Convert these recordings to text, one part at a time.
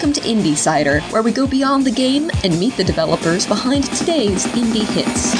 welcome to Indie Cider, where we go beyond the game and meet the developers behind today's indie hits.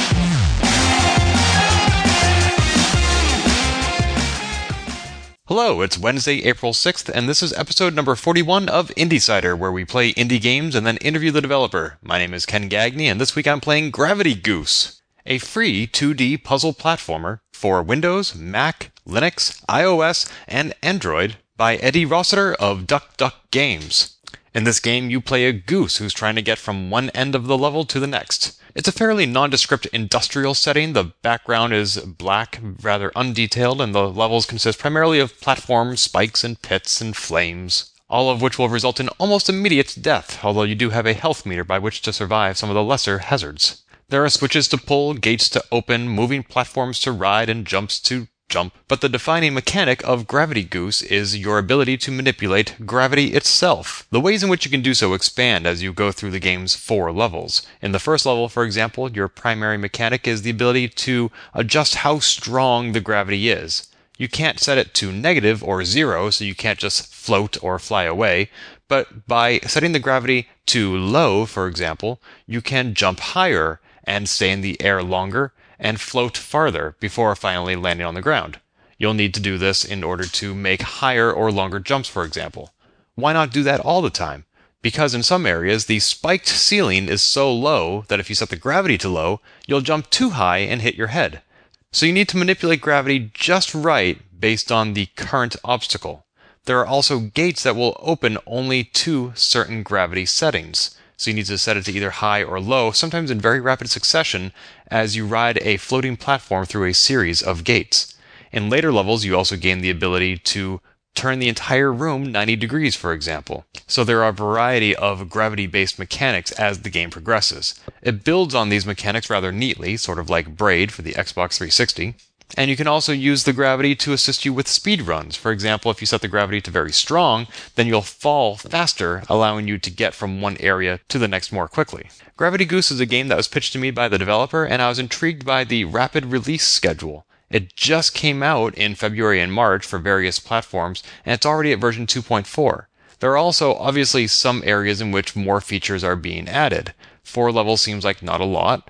Hello, it's Wednesday, April 6th, and this is episode number 41 of Indie Cider, where we play indie games and then interview the developer. My name is Ken Gagne, and this week I'm playing Gravity Goose, a free 2D puzzle platformer for Windows, Mac, Linux, iOS, and Android by Eddie Rossiter of Duck Duck Games. In this game, you play a goose who's trying to get from one end of the level to the next. It's a fairly nondescript industrial setting. The background is black, rather undetailed, and the levels consist primarily of platforms, spikes, and pits and flames, all of which will result in almost immediate death, although you do have a health meter by which to survive some of the lesser hazards. There are switches to pull, gates to open, moving platforms to ride, and jumps to jump, but the defining mechanic of Gravity Goose is your ability to manipulate gravity itself. The ways in which you can do so expand as you go through the game's four levels. In the first level, for example, your primary mechanic is the ability to adjust how strong the gravity is. You can't set it to negative or zero, so you can't just float or fly away, but by setting the gravity to low, for example, you can jump higher and stay in the air longer and float farther before finally landing on the ground. You'll need to do this in order to make higher or longer jumps, for example. Why not do that all the time? Because in some areas, the spiked ceiling is so low that if you set the gravity to low, you'll jump too high and hit your head. So you need to manipulate gravity just right based on the current obstacle. There are also gates that will open only to certain gravity settings so you need to set it to either high or low, sometimes in very rapid succession, as you ride a floating platform through a series of gates. In later levels, you also gain the ability to turn the entire room 90 degrees, for example. So there are a variety of gravity based mechanics as the game progresses. It builds on these mechanics rather neatly, sort of like Braid for the Xbox 360. And you can also use the gravity to assist you with speed runs. For example, if you set the gravity to very strong, then you'll fall faster, allowing you to get from one area to the next more quickly. Gravity Goose is a game that was pitched to me by the developer, and I was intrigued by the rapid release schedule. It just came out in February and March for various platforms, and it's already at version 2.4. There are also obviously some areas in which more features are being added. Four levels seems like not a lot,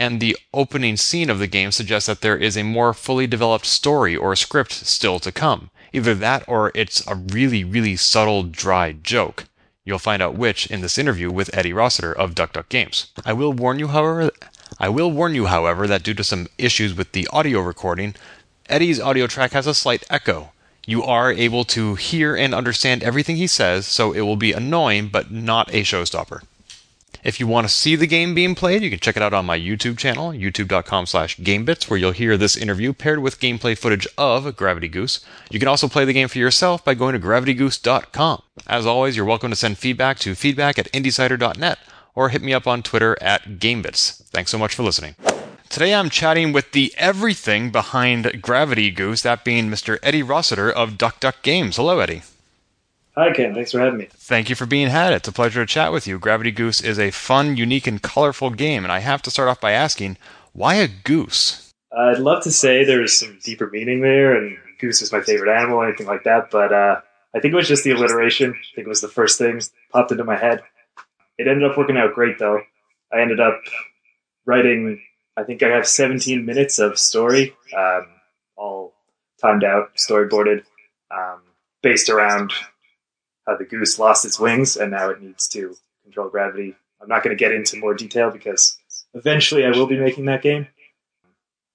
and the opening scene of the game suggests that there is a more fully developed story or script still to come. Either that or it's a really, really subtle, dry joke. You'll find out which in this interview with Eddie Rossiter of Duck Duck Games. I will warn you, however, I will warn you, however, that due to some issues with the audio recording, Eddie's audio track has a slight echo. You are able to hear and understand everything he says, so it will be annoying but not a showstopper. If you want to see the game being played, you can check it out on my YouTube channel, youtube.com slash gamebits, where you'll hear this interview paired with gameplay footage of Gravity Goose. You can also play the game for yourself by going to gravitygoose.com. As always, you're welcome to send feedback to feedback at indiecider.net or hit me up on Twitter at gamebits. Thanks so much for listening. Today I'm chatting with the everything behind Gravity Goose, that being Mr. Eddie Rossiter of Duck Duck Games. Hello, Eddie. Hi, Ken. Thanks for having me. Thank you for being had. It's a pleasure to chat with you. Gravity Goose is a fun, unique, and colorful game, and I have to start off by asking, why a goose? I'd love to say there's some deeper meaning there, and goose is my favorite animal, anything like that, but uh, I think it was just the alliteration. I think it was the first thing popped into my head. It ended up working out great, though. I ended up writing, I think I have 17 minutes of story, um, all timed out, storyboarded, um, based around how the goose lost its wings and now it needs to control gravity. I'm not going to get into more detail because eventually I will be making that game,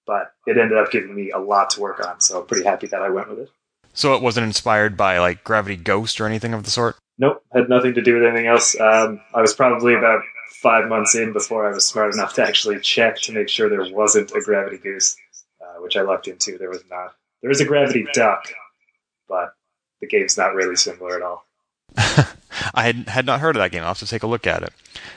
but it ended up giving me a lot to work on, so I'm pretty happy that I went with it. So it wasn't inspired by like Gravity Ghost or anything of the sort? Nope, had nothing to do with anything else. Um, I was probably about five months in before I was smart enough to actually check to make sure there wasn't a Gravity Goose, uh, which I lucked into. There was not. There is a Gravity Duck, but the game's not really similar at all. I had, had not heard of that game. I'll have to take a look at it.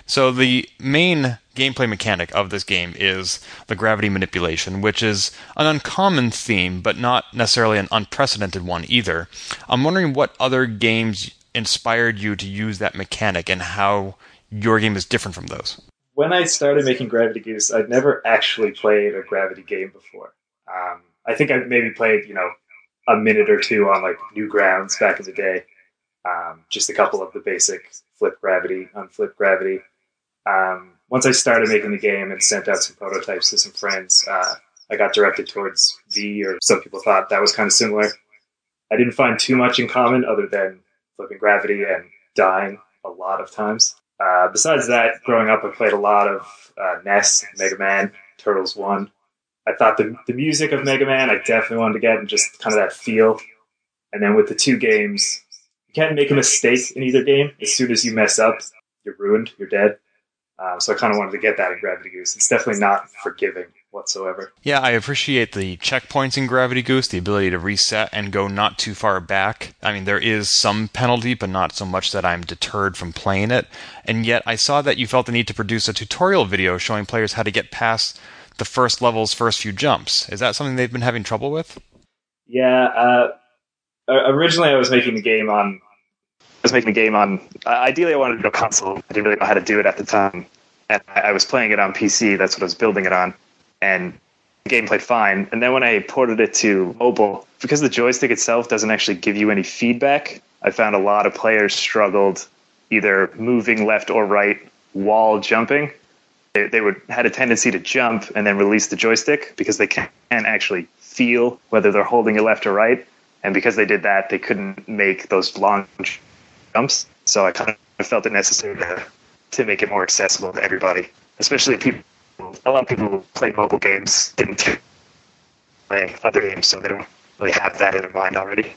So, the main gameplay mechanic of this game is the gravity manipulation, which is an uncommon theme, but not necessarily an unprecedented one either. I'm wondering what other games inspired you to use that mechanic and how your game is different from those. When I started making Gravity Goose, I'd never actually played a gravity game before. Um, I think I maybe played, you know, a minute or two on like Newgrounds back in the day um, just a couple of the basic flip gravity, unflip gravity. Um, once I started making the game and sent out some prototypes to some friends, uh, I got directed towards V, or some people thought that was kind of similar. I didn't find too much in common other than flipping gravity and dying a lot of times. Uh, besides that, growing up, I played a lot of uh, NES, Mega Man, Turtles 1. I thought the, the music of Mega Man, I definitely wanted to get, and just kind of that feel. And then with the two games, can't make a mistake in either game. As soon as you mess up, you're ruined, you're dead. Uh, so I kind of wanted to get that in Gravity Goose. It's definitely not forgiving whatsoever. Yeah, I appreciate the checkpoints in Gravity Goose, the ability to reset and go not too far back. I mean, there is some penalty, but not so much that I'm deterred from playing it. And yet, I saw that you felt the need to produce a tutorial video showing players how to get past the first level's first few jumps. Is that something they've been having trouble with? Yeah. Uh, originally, I was making the game on was making a game on. Uh, ideally, I wanted to go console. I didn't really know how to do it at the time, and I, I was playing it on PC. That's what I was building it on, and the game played fine. And then when I ported it to mobile, because the joystick itself doesn't actually give you any feedback, I found a lot of players struggled either moving left or right while jumping. They, they would had a tendency to jump and then release the joystick because they can't actually feel whether they're holding it left or right. And because they did that, they couldn't make those long jumps. So I kind of felt it necessary to, to make it more accessible to everybody, especially people. A lot of people who play mobile games didn't play other games, so they don't really have that in their mind already.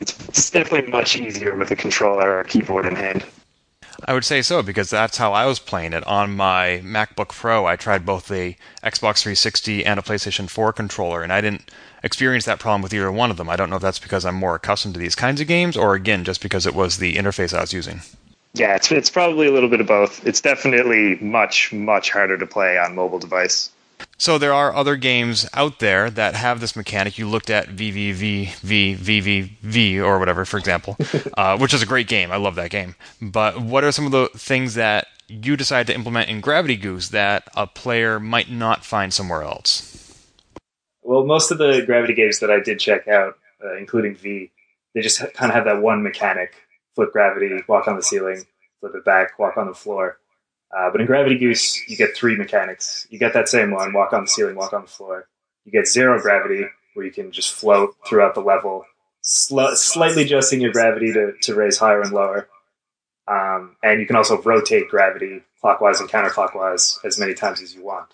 It's, it's definitely much easier with a controller or a keyboard in hand. I would say so because that's how I was playing it on my MacBook Pro. I tried both the Xbox 360 and a PlayStation 4 controller, and I didn't experience that problem with either one of them. I don't know if that's because I'm more accustomed to these kinds of games, or again, just because it was the interface I was using. Yeah, it's it's probably a little bit of both. It's definitely much much harder to play on mobile device. So there are other games out there that have this mechanic. You looked at VVVVVV or whatever, for example, uh, which is a great game. I love that game. But what are some of the things that you decide to implement in Gravity Goose that a player might not find somewhere else? Well, most of the Gravity games that I did check out, uh, including V, they just kind of have that one mechanic: flip gravity, walk on the ceiling, flip it back, walk on the floor. Uh, but in Gravity Goose, you get three mechanics. You get that same one: walk on the ceiling, walk on the floor. You get zero gravity, where you can just float throughout the level, sl- slightly adjusting your gravity to, to raise higher and lower. Um, and you can also rotate gravity clockwise and counterclockwise as many times as you want.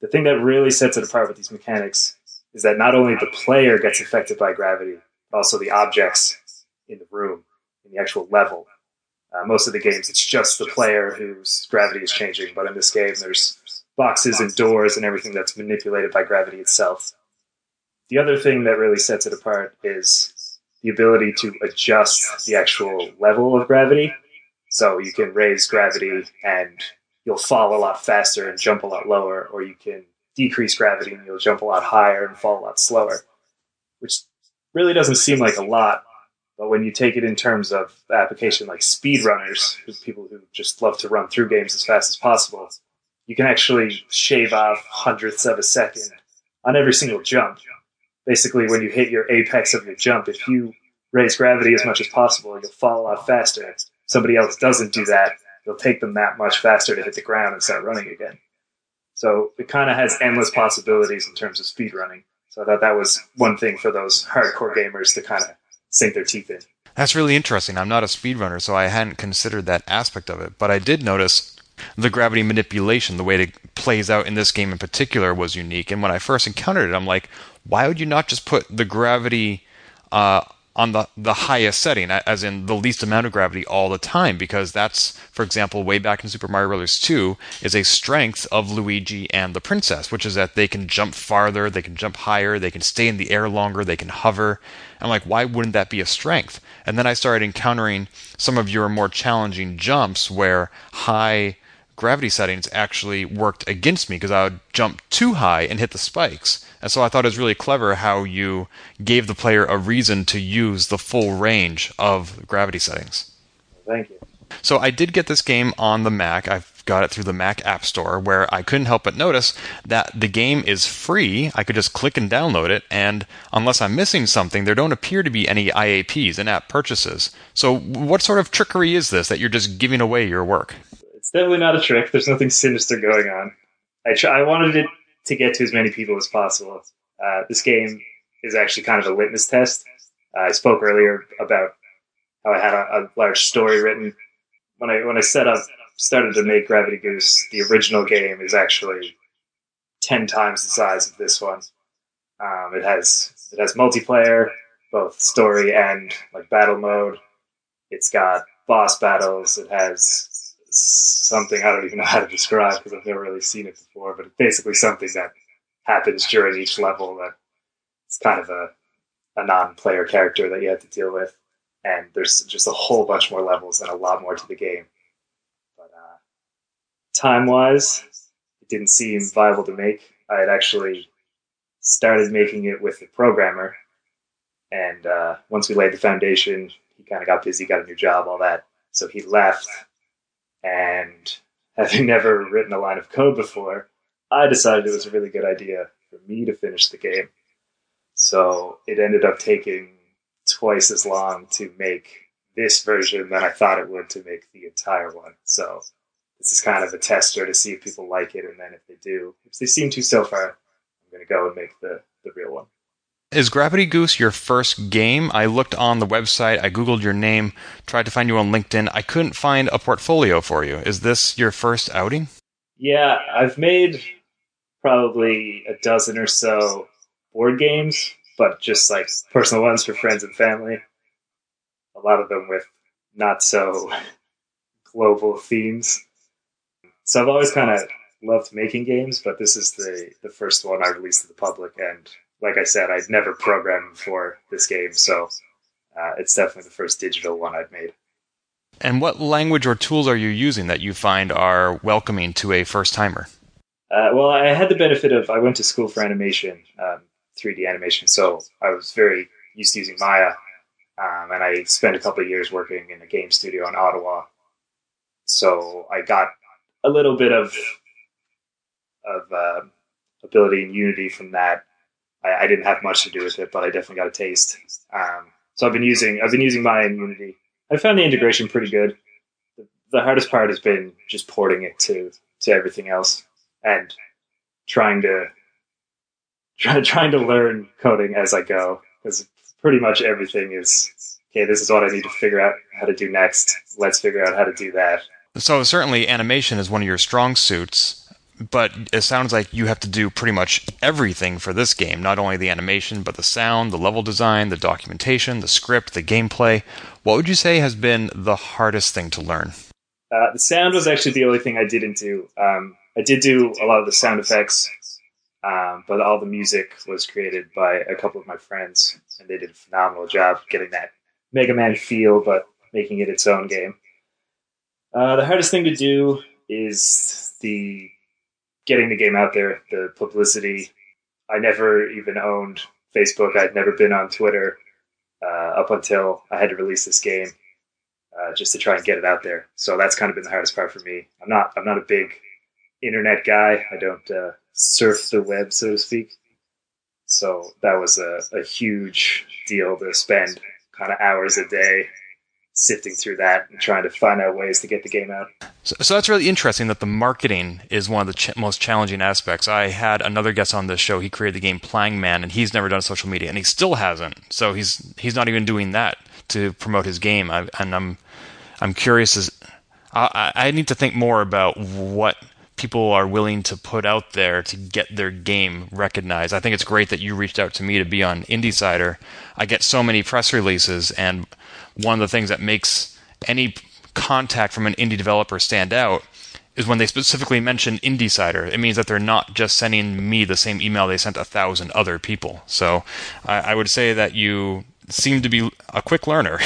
The thing that really sets it apart with these mechanics is that not only the player gets affected by gravity, but also the objects in the room, in the actual level. Uh, most of the games, it's just the player whose gravity is changing, but in this game, there's boxes and doors and everything that's manipulated by gravity itself. The other thing that really sets it apart is the ability to adjust the actual level of gravity. So you can raise gravity and you'll fall a lot faster and jump a lot lower, or you can decrease gravity and you'll jump a lot higher and fall a lot slower, which really doesn't seem like a lot. But when you take it in terms of application like speedrunners, people who just love to run through games as fast as possible, you can actually shave off hundredths of a second on every single jump. Basically, when you hit your apex of your jump, if you raise gravity as much as possible, you'll fall a lot faster. Somebody else doesn't do that, it'll take them that much faster to hit the ground and start running again. So it kind of has endless possibilities in terms of speed running. So I thought that was one thing for those hardcore gamers to kind of sink their teeth in. That's really interesting. I'm not a speedrunner, so I hadn't considered that aspect of it. But I did notice the gravity manipulation, the way it plays out in this game in particular, was unique. And when I first encountered it, I'm like, why would you not just put the gravity uh, on the, the highest setting, as in the least amount of gravity all the time, because that's, for example, way back in Super Mario Bros. 2, is a strength of Luigi and the princess, which is that they can jump farther, they can jump higher, they can stay in the air longer, they can hover. I'm like, why wouldn't that be a strength? And then I started encountering some of your more challenging jumps where high gravity settings actually worked against me because I would jump too high and hit the spikes. And so I thought it was really clever how you gave the player a reason to use the full range of gravity settings. Thank you. So I did get this game on the Mac. I've got it through the Mac App Store, where I couldn't help but notice that the game is free. I could just click and download it, and unless I'm missing something, there don't appear to be any IAPs in app purchases. So, what sort of trickery is this that you're just giving away your work? It's definitely not a trick. There's nothing sinister going on. I, try, I wanted it to get to as many people as possible. Uh, this game is actually kind of a litmus test. Uh, I spoke earlier about how I had a, a, large story written. When I when I set up started to make Gravity Goose, the original game is actually ten times the size of this one. Um, it has it has multiplayer, both story and like battle mode. It's got boss battles. It has something I don't even know how to describe because I've never really seen it before, but it's basically something that happens during each level that it's kind of a, a non-player character that you have to deal with and there's just a whole bunch more levels and a lot more to the game. But uh, time wise, it didn't seem viable to make. I had actually started making it with a programmer, and uh, once we laid the foundation, he kind of got busy, got a new job, all that. So he left, and having never written a line of code before, I decided it was a really good idea for me to finish the game. So it ended up taking twice as long to make this version than I thought it would to make the entire one. So this is kind of a tester to see if people like it, and then if they do, if they seem to so far, I'm going to go and make the, the real one. Is Gravity Goose your first game? I looked on the website, I googled your name, tried to find you on LinkedIn. I couldn't find a portfolio for you. Is this your first outing? Yeah, I've made probably a dozen or so board games but just like personal ones for friends and family. A lot of them with not so global themes. So I've always kind of loved making games, but this is the the first one I released to the public. And like I said, I'd never programmed for this game, so uh, it's definitely the first digital one I've made. And what language or tools are you using that you find are welcoming to a first timer? Uh, well, I had the benefit of I went to school for animation, um, 3D animation. So I was very used to using Maya, um, and I spent a couple of years working in a game studio in Ottawa. So I got a little bit of of uh, ability in Unity from that. I, I, didn't have much to do with it, but I definitely got a taste. Um, so I've been using I've been using my Unity. I found the integration pretty good. The, the hardest part has been just porting it to to everything else and trying to try, trying to learn coding as I go because pretty much everything is okay. This is what I need to figure out how to do next. Let's figure out how to do that. So certainly, animation is one of your strong suits. But it sounds like you have to do pretty much everything for this game. Not only the animation, but the sound, the level design, the documentation, the script, the gameplay. What would you say has been the hardest thing to learn? Uh, the sound was actually the only thing I didn't do. Um, I did do a lot of the sound effects um, but all the music was created by a couple of my friends, and they did a phenomenal job getting that Mega Man feel, but making it its own game. Uh, the hardest thing to do is the getting the game out there, the publicity. I never even owned Facebook. I'd never been on Twitter uh, up until I had to release this game, uh, just to try and get it out there. So that's kind of been the hardest part for me. I'm not. I'm not a big internet guy. I don't uh, surf the web, so to speak. So that was a, a huge deal to spend kind of hours a day sifting through that and trying to find out ways to get the game out. So, so that's really interesting that the marketing is one of the ch- most challenging aspects. I had another guest on this show. He created the game Plang Man, and he's never done social media, and he still hasn't. So he's he's not even doing that to promote his game. I, and I'm I'm curious as I, I need to think more about what people are willing to put out there to get their game recognized. I think it's great that you reached out to me to be on IndieCider. I get so many press releases, and one of the things that makes any contact from an indie developer stand out is when they specifically mention IndieCider. It means that they're not just sending me the same email they sent a thousand other people. So I, I would say that you seem to be a quick learner.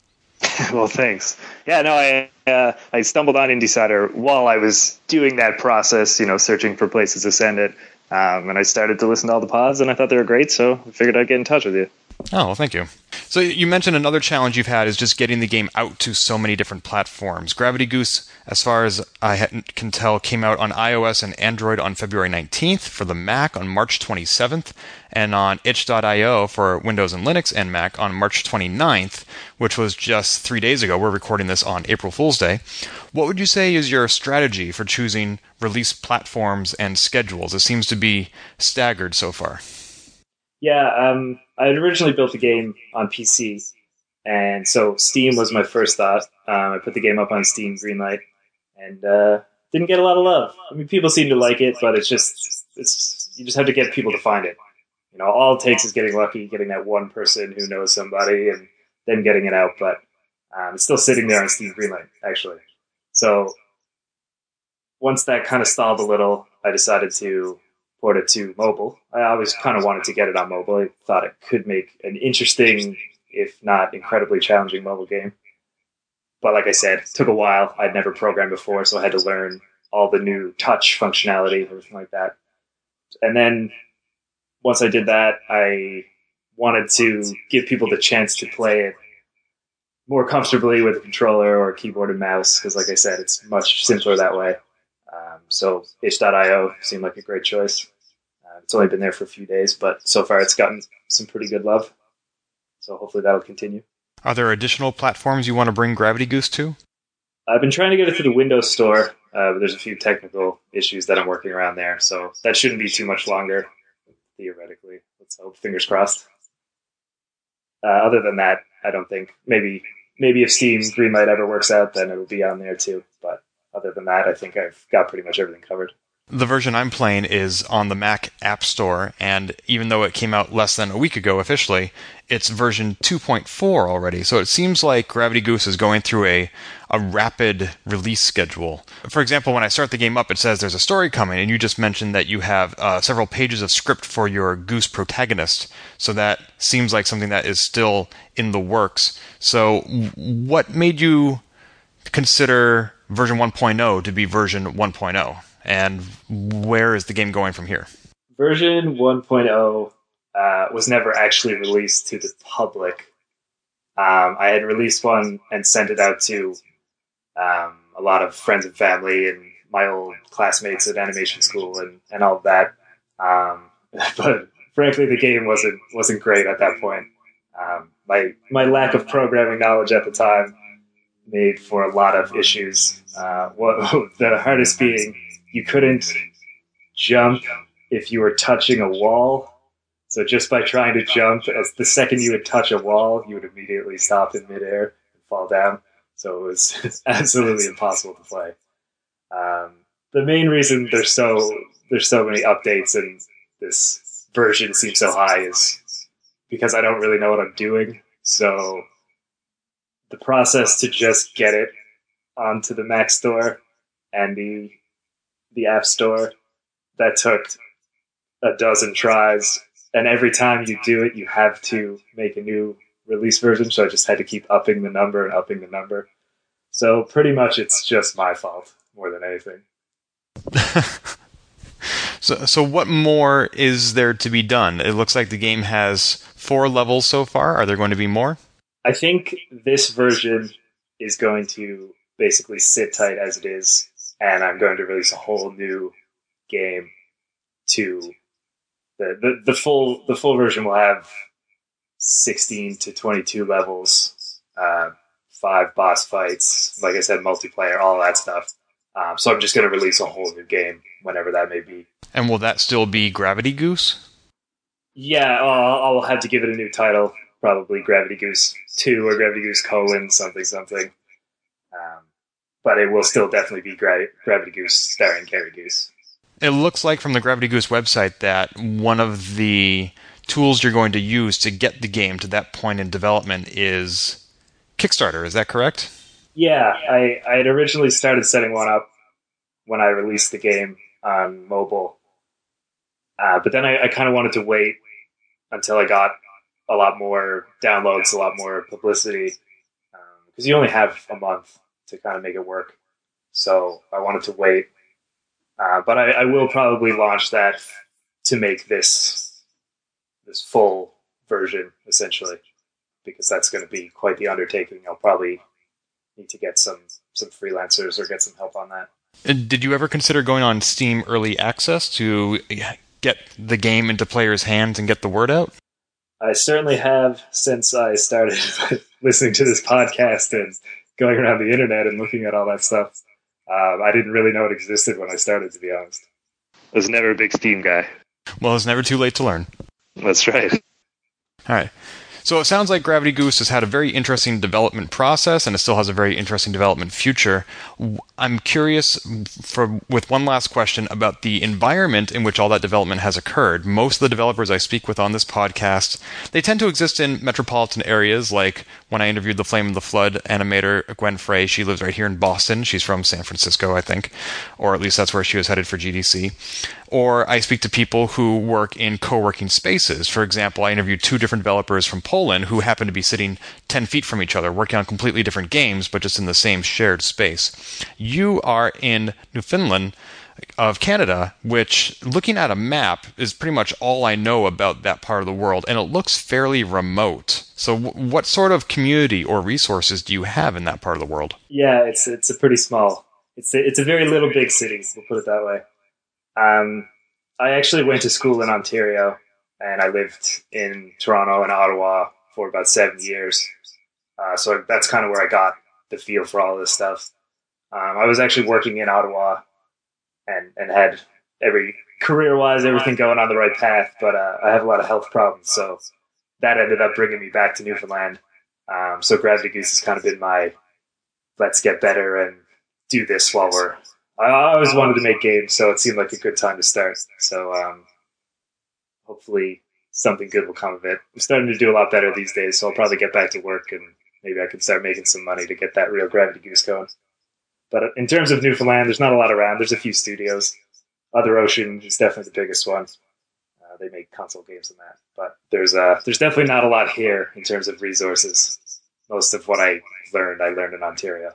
well, thanks. Yeah, no, I uh, I stumbled on IndieCider while I was doing that process, you know, searching for places to send it. Um, and I started to listen to all the pods, and I thought they were great, so I figured I'd get in touch with you. Oh, well, thank you. So you mentioned another challenge you've had is just getting the game out to so many different platforms. Gravity Goose, as far as I can tell, came out on iOS and Android on February 19th, for the Mac on March 27th, and on itch.io for Windows and Linux and Mac on March 29th, which was just three days ago. We're recording this on April Fool's Day. What would you say is your strategy for choosing release platforms and schedules? It seems to be staggered so far. Yeah, um, I had originally built the game on PC, and so Steam was my first thought. Um, I put the game up on Steam Greenlight, and uh, didn't get a lot of love. I mean, people seem to like it, but it's just it's you just have to get people to find it. You know, all it takes is getting lucky, getting that one person who knows somebody, and then getting it out. But um, it's still sitting there on Steam Greenlight, actually. So once that kind of stalled a little, I decided to port it to mobile. I always kind of wanted to get it on mobile. I thought it could make an interesting, if not incredibly challenging mobile game. But like I said, it took a while. I'd never programmed before, so I had to learn all the new touch functionality, and everything like that. And then once I did that, I wanted to give people the chance to play it more comfortably with a controller or a keyboard and mouse, because like I said, it's much simpler that way. Um, so itch.io seemed like a great choice. It's only been there for a few days, but so far it's gotten some pretty good love. So hopefully that'll continue. Are there additional platforms you want to bring Gravity Goose to? I've been trying to get it to the Windows Store, uh, but there's a few technical issues that I'm working around there, so that shouldn't be too much longer, theoretically. Let's hope. Fingers crossed. Uh, other than that, I don't think maybe maybe if Steam Greenlight ever works out, then it'll be on there too. But other than that, I think I've got pretty much everything covered. The version I'm playing is on the Mac App Store, and even though it came out less than a week ago officially, it's version 2.4 already. So it seems like Gravity Goose is going through a, a rapid release schedule. For example, when I start the game up, it says there's a story coming, and you just mentioned that you have uh, several pages of script for your Goose protagonist. So that seems like something that is still in the works. So, what made you consider version 1.0 to be version 1.0? And where is the game going from here? Version 1.0 uh, was never actually released to the public. Um, I had released one and sent it out to um, a lot of friends and family and my old classmates at animation school and, and all that. Um, but frankly, the game wasn't wasn't great at that point. Um, my my lack of programming knowledge at the time made for a lot of issues. Uh, what, the hardest being you couldn't jump if you were touching a wall. So just by trying to jump, as the second you would touch a wall, you would immediately stop in midair and fall down. So it was absolutely impossible to play. Um, the main reason there's so there's so many updates and this version seems so high is because I don't really know what I'm doing. So the process to just get it onto the Mac Store and the the App Store that took a dozen tries, and every time you do it, you have to make a new release version. So I just had to keep upping the number and upping the number. So pretty much, it's just my fault more than anything. so, so what more is there to be done? It looks like the game has four levels so far. Are there going to be more? I think this version is going to basically sit tight as it is, and I'm going to release a whole new game to the, the, the full the full version will have 16 to 22 levels, uh, five boss fights, like I said, multiplayer, all that stuff. Um, so I'm just going to release a whole new game whenever that may be. And will that still be Gravity Goose? Yeah, I'll, I'll have to give it a new title probably Gravity Goose 2 or Gravity Goose colon something something. Um, but it will still definitely be Gra- Gravity Goose starring Gary Goose. It looks like from the Gravity Goose website that one of the tools you're going to use to get the game to that point in development is Kickstarter. Is that correct? Yeah, I, I had originally started setting one up when I released the game on mobile. Uh, but then I, I kind of wanted to wait until I got a lot more downloads, a lot more publicity, because um, you only have a month to kind of make it work. So I wanted to wait, uh, but I, I, will probably launch that to make this this full version essentially, because that's going to be quite the undertaking. I'll probably need to get some some freelancers or get some help on that. Did you ever consider going on Steam Early Access to get the game into players' hands and get the word out? I certainly have since I started listening to this podcast and going around the internet and looking at all that stuff. Um, I didn't really know it existed when I started, to be honest. I was never a big Steam guy. Well, it's never too late to learn. That's right. All right. So it sounds like Gravity Goose has had a very interesting development process and it still has a very interesting development future. I'm curious for with one last question about the environment in which all that development has occurred. Most of the developers I speak with on this podcast, they tend to exist in metropolitan areas like when I interviewed the Flame of the Flood animator Gwen Frey, she lives right here in Boston. She's from San Francisco, I think, or at least that's where she was headed for GDC or I speak to people who work in co working spaces. For example, I interviewed two different developers from Poland who happen to be sitting 10 feet from each other, working on completely different games, but just in the same shared space. You are in Newfoundland of Canada, which, looking at a map, is pretty much all I know about that part of the world, and it looks fairly remote. So, w- what sort of community or resources do you have in that part of the world? Yeah, it's it's a pretty small. It's a, it's a very little big city. We'll put it that way. Um, I actually went to school in Ontario, and I lived in Toronto and Ottawa for about seven years. Uh, so that's kind of where I got the feel for all this stuff. Um, I was actually working in Ottawa, and and had every career wise everything going on the right path, but uh, I have a lot of health problems, so that ended up bringing me back to Newfoundland. Um, so Gravity Goose has kind of been my let's get better and do this while we're I always wanted to make games, so it seemed like a good time to start. So um, hopefully something good will come of it. I'm starting to do a lot better these days, so I'll probably get back to work and maybe I can start making some money to get that real Gravity Goose going. But in terms of Newfoundland, there's not a lot around. There's a few studios. Other Ocean is definitely the biggest one. Uh, they make console games and that, but there's uh, there's definitely not a lot here in terms of resources. Most of what I learned, I learned in Ontario.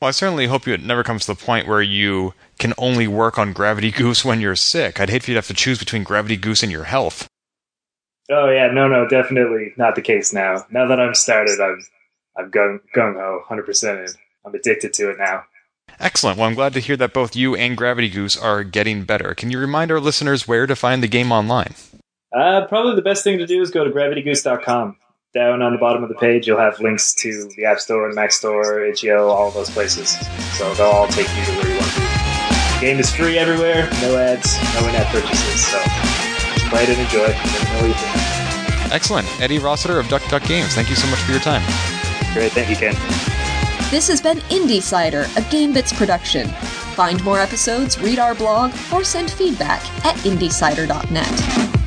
Well, I certainly hope it never comes to the point where you can only work on Gravity Goose when you're sick. I'd hate for you to have to choose between Gravity Goose and your health. Oh yeah, no, no, definitely not the case now. Now that I'm started, I'm I'm gung gung ho, hundred percent in. I'm addicted to it now. Excellent. Well, I'm glad to hear that both you and Gravity Goose are getting better. Can you remind our listeners where to find the game online? Uh, probably the best thing to do is go to gravitygoose.com down on the bottom of the page, you'll have links to the App Store and Mac Store, itch.io, all of those places. So they'll all take you to where you want to be. The game is free everywhere, no ads, no in-app purchases. So just play it and enjoy. Know Excellent. Eddie Rossiter of Duck Duck Games, thank you so much for your time. Great, thank you, Ken. This has been Indiecider, a GameBits production. Find more episodes, read our blog, or send feedback at indiecider.net.